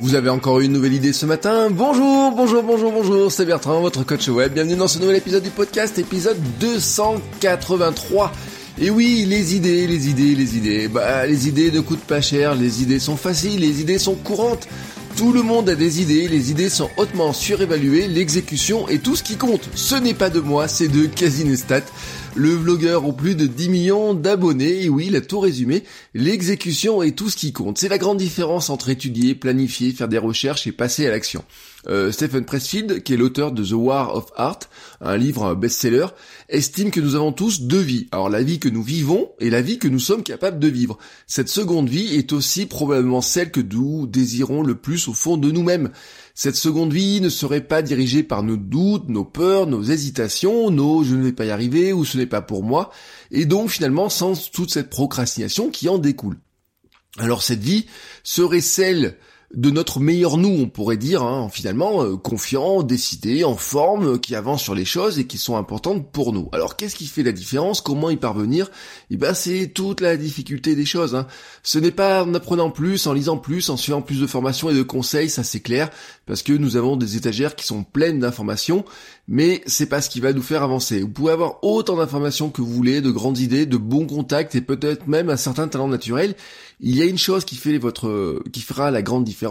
Vous avez encore une nouvelle idée ce matin Bonjour, bonjour, bonjour, bonjour, c'est Bertrand, votre coach web. Bienvenue dans ce nouvel épisode du podcast, épisode 283. Et oui, les idées, les idées, les idées. Bah, les idées ne coûtent pas cher, les idées sont faciles, les idées sont courantes. Tout le monde a des idées, les idées sont hautement surévaluées, l'exécution est tout ce qui compte. Ce n'est pas de moi, c'est de Casinestat, le vlogueur aux plus de 10 millions d'abonnés. Et oui, il a tout résumé, l'exécution est tout ce qui compte. C'est la grande différence entre étudier, planifier, faire des recherches et passer à l'action. Euh, Stephen Pressfield, qui est l'auteur de The War of Art, un livre best-seller, estime que nous avons tous deux vies. Alors la vie que nous vivons et la vie que nous sommes capables de vivre. Cette seconde vie est aussi probablement celle que nous désirons le plus au fond de nous-mêmes. Cette seconde vie ne serait pas dirigée par nos doutes, nos peurs, nos hésitations, nos je ne vais pas y arriver ou ce n'est pas pour moi, et donc finalement sans toute cette procrastination qui en découle. Alors cette vie serait celle de notre meilleur nous, on pourrait dire, hein, finalement, euh, confiant, décidé, en forme, qui avance sur les choses et qui sont importantes pour nous. Alors qu'est-ce qui fait la différence? Comment y parvenir? Eh ben c'est toute la difficulté des choses. Hein. Ce n'est pas en apprenant plus, en lisant plus, en suivant plus de formations et de conseils, ça c'est clair, parce que nous avons des étagères qui sont pleines d'informations, mais c'est pas ce qui va nous faire avancer. Vous pouvez avoir autant d'informations que vous voulez, de grandes idées, de bons contacts et peut-être même un certain talent naturel. Il y a une chose qui fait votre, qui fera la grande différence,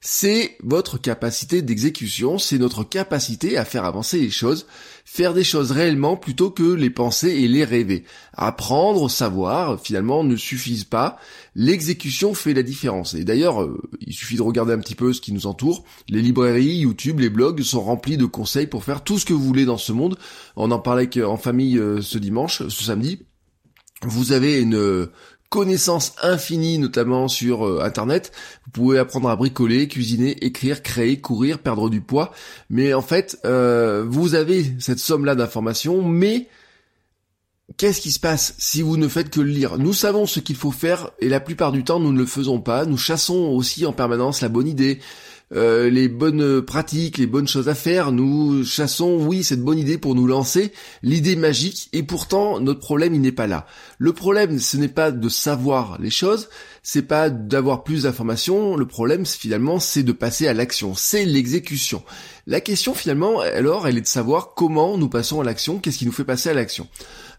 c'est votre capacité d'exécution, c'est notre capacité à faire avancer les choses, faire des choses réellement plutôt que les penser et les rêver. Apprendre, savoir, finalement, ne suffisent pas. L'exécution fait la différence. Et d'ailleurs, euh, il suffit de regarder un petit peu ce qui nous entoure. Les librairies, YouTube, les blogs sont remplis de conseils pour faire tout ce que vous voulez dans ce monde. On en parlait en famille euh, ce dimanche, ce samedi. Vous avez une, connaissance infinie, notamment sur euh, Internet. Vous pouvez apprendre à bricoler, cuisiner, écrire, créer, courir, perdre du poids. Mais en fait, euh, vous avez cette somme-là d'informations, mais Qu'est-ce qui se passe si vous ne faites que le lire? Nous savons ce qu'il faut faire et la plupart du temps nous ne le faisons pas. Nous chassons aussi en permanence la bonne idée, euh, les bonnes pratiques, les bonnes choses à faire. Nous chassons, oui, cette bonne idée pour nous lancer, l'idée magique, et pourtant notre problème il n'est pas là. Le problème ce n'est pas de savoir les choses, c'est pas d'avoir plus d'informations, le problème finalement c'est de passer à l'action, c'est l'exécution. La question finalement alors elle est de savoir comment nous passons à l'action, qu'est-ce qui nous fait passer à l'action.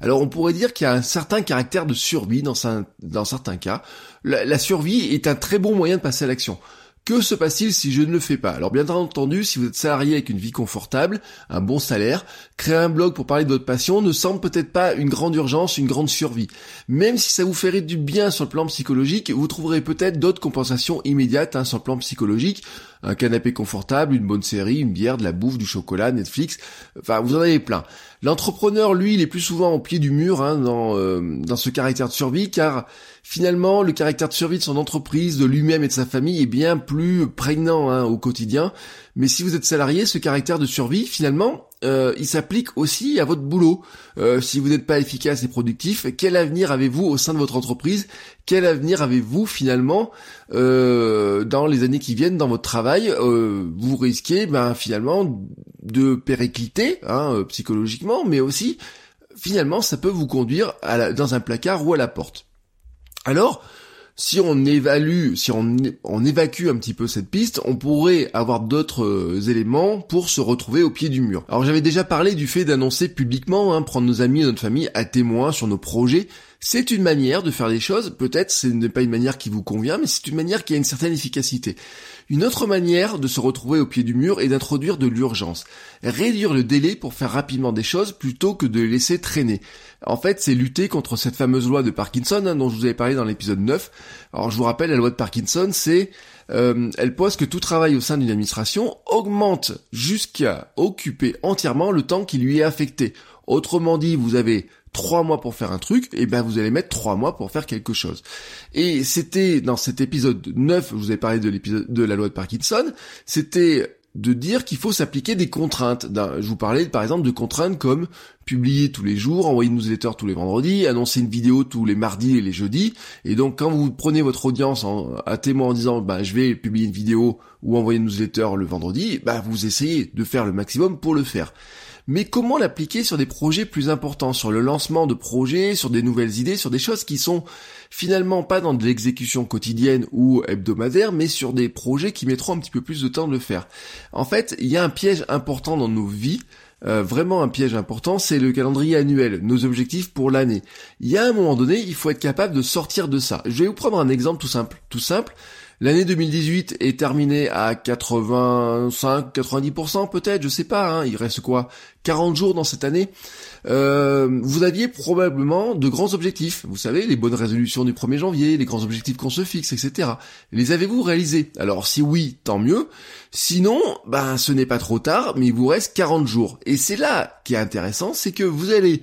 Alors on pourrait dire qu'il y a un certain caractère de survie dans, dans certains cas. la survie est un très bon moyen de passer à l'action. Que se passe-t-il si je ne le fais pas? Alors bien entendu, si vous êtes salarié avec une vie confortable, un bon salaire, créer un blog pour parler de votre passion ne semble peut-être pas une grande urgence, une grande survie. Même si ça vous ferait du bien sur le plan psychologique, vous trouverez peut-être d'autres compensations immédiates hein, sur le plan psychologique. Un canapé confortable, une bonne série, une bière, de la bouffe, du chocolat, Netflix, enfin vous en avez plein. L'entrepreneur, lui, il est plus souvent au pied du mur hein, dans, euh, dans ce caractère de survie, car finalement, le caractère de survie de son entreprise, de lui-même et de sa famille est bien plus prégnant hein, au quotidien. Mais si vous êtes salarié, ce caractère de survie, finalement, euh, il s'applique aussi à votre boulot. Euh, si vous n'êtes pas efficace et productif, quel avenir avez-vous au sein de votre entreprise? Quel avenir avez-vous finalement euh, dans les années qui viennent dans votre travail? Vous risquez ben, finalement de péricliter hein, psychologiquement, mais aussi finalement ça peut vous conduire dans un placard ou à la porte. Alors, si on évalue, si on, évacue un petit peu cette piste, on pourrait avoir d'autres euh, éléments pour se retrouver au pied du mur. Alors j'avais déjà parlé du fait d'annoncer publiquement, hein, prendre nos amis et notre famille à témoin sur nos projets. C'est une manière de faire les choses, peut-être ce n'est pas une manière qui vous convient, mais c'est une manière qui a une certaine efficacité. Une autre manière de se retrouver au pied du mur est d'introduire de l'urgence. Réduire le délai pour faire rapidement des choses plutôt que de les laisser traîner. En fait, c'est lutter contre cette fameuse loi de Parkinson hein, dont je vous avais parlé dans l'épisode 9. Alors je vous rappelle, la loi de Parkinson, c'est... Euh, elle pose que tout travail au sein d'une administration augmente jusqu'à occuper entièrement le temps qui lui est affecté. Autrement dit, vous avez trois mois pour faire un truc, et ben vous allez mettre trois mois pour faire quelque chose. Et c'était dans cet épisode 9, je vous ai parlé de l'épisode de la loi de Parkinson, c'était de dire qu'il faut s'appliquer des contraintes. Je vous parlais par exemple de contraintes comme publier tous les jours, envoyer une newsletter tous les vendredis, annoncer une vidéo tous les mardis et les jeudis. Et donc quand vous prenez votre audience à témoin en disant bah, je vais publier une vidéo ou envoyer une newsletter le vendredi, bah, vous essayez de faire le maximum pour le faire mais comment l'appliquer sur des projets plus importants, sur le lancement de projets, sur des nouvelles idées, sur des choses qui sont finalement pas dans de l'exécution quotidienne ou hebdomadaire, mais sur des projets qui mettront un petit peu plus de temps de le faire. En fait, il y a un piège important dans nos vies, euh, vraiment un piège important, c'est le calendrier annuel, nos objectifs pour l'année. Il y a un moment donné, il faut être capable de sortir de ça. Je vais vous prendre un exemple tout simple, tout simple. L'année 2018 est terminée à 85-90% peut-être, je sais pas, hein. il reste quoi 40 jours dans cette année euh, Vous aviez probablement de grands objectifs, vous savez, les bonnes résolutions du 1er janvier, les grands objectifs qu'on se fixe, etc. Les avez-vous réalisés? Alors si oui, tant mieux. Sinon, ben ce n'est pas trop tard, mais il vous reste 40 jours. Et c'est là qui est intéressant, c'est que vous allez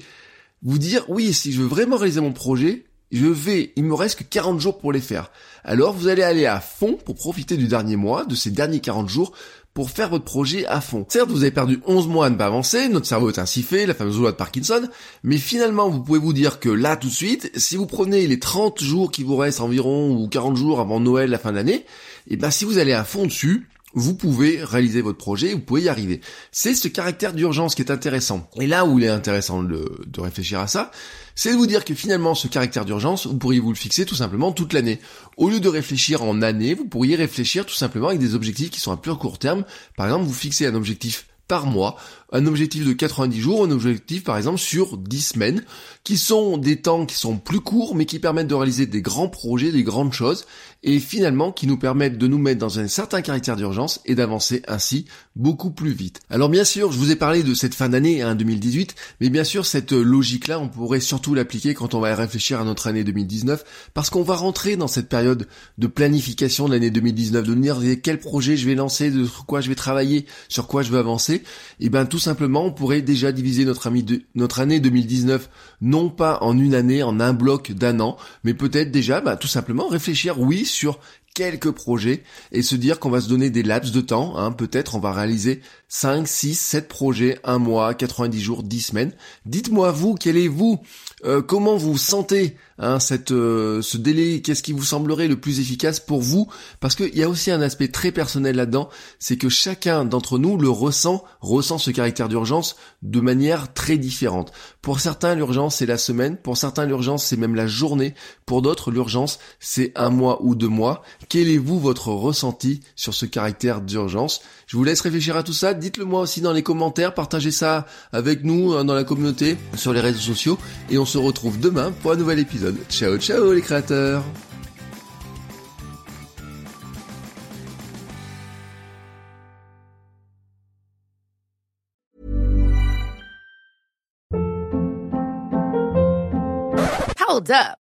vous dire, oui, si je veux vraiment réaliser mon projet, je vais, il me reste que 40 jours pour les faire. Alors vous allez aller à fond pour profiter du dernier mois, de ces derniers 40 jours, pour faire votre projet à fond. Certes, vous avez perdu 11 mois à ne pas avancer, notre cerveau est ainsi fait, la fameuse loi de Parkinson, mais finalement, vous pouvez vous dire que là, tout de suite, si vous prenez les 30 jours qui vous restent environ, ou 40 jours avant Noël, la fin de l'année, et eh ben si vous allez à fond dessus, vous pouvez réaliser votre projet, vous pouvez y arriver. C'est ce caractère d'urgence qui est intéressant. Et là où il est intéressant de, réfléchir à ça, c'est de vous dire que finalement ce caractère d'urgence, vous pourriez vous le fixer tout simplement toute l'année. Au lieu de réfléchir en année, vous pourriez réfléchir tout simplement avec des objectifs qui sont à plus court terme. Par exemple, vous fixez un objectif par mois, un objectif de 90 jours, un objectif par exemple sur 10 semaines, qui sont des temps qui sont plus courts mais qui permettent de réaliser des grands projets, des grandes choses, et finalement qui nous permettent de nous mettre dans un certain caractère d'urgence et d'avancer ainsi beaucoup plus vite. Alors bien sûr, je vous ai parlé de cette fin d'année, hein, 2018, mais bien sûr cette logique-là, on pourrait surtout l'appliquer quand on va réfléchir à notre année 2019, parce qu'on va rentrer dans cette période de planification de l'année 2019, de dire quel projet je vais lancer, de quoi je vais travailler, sur quoi je veux avancer, et ben tout tout simplement, on pourrait déjà diviser notre, notre année 2019 non pas en une année, en un bloc d'un an, mais peut-être déjà, bah, tout simplement réfléchir, oui, sur quelques projets et se dire qu'on va se donner des laps de temps. Hein. Peut-être on va réaliser 5, 6, 7 projets, un mois, 90 jours, 10 semaines. Dites-moi vous, quel est vous euh, Comment vous sentez hein, cette, euh, ce délai? Qu'est-ce qui vous semblerait le plus efficace pour vous? Parce qu'il y a aussi un aspect très personnel là-dedans, c'est que chacun d'entre nous le ressent, ressent ce caractère d'urgence de manière très différente. Pour certains, l'urgence c'est la semaine, pour certains, l'urgence c'est même la journée, pour d'autres, l'urgence c'est un mois ou deux mois. Quel est vous votre ressenti sur ce caractère d'urgence? Je vous laisse réfléchir à tout ça. Dites-le moi aussi dans les commentaires. Partagez ça avec nous hein, dans la communauté, sur les réseaux sociaux. Et on se retrouve demain pour un nouvel épisode. Ciao ciao les créateurs Hold up.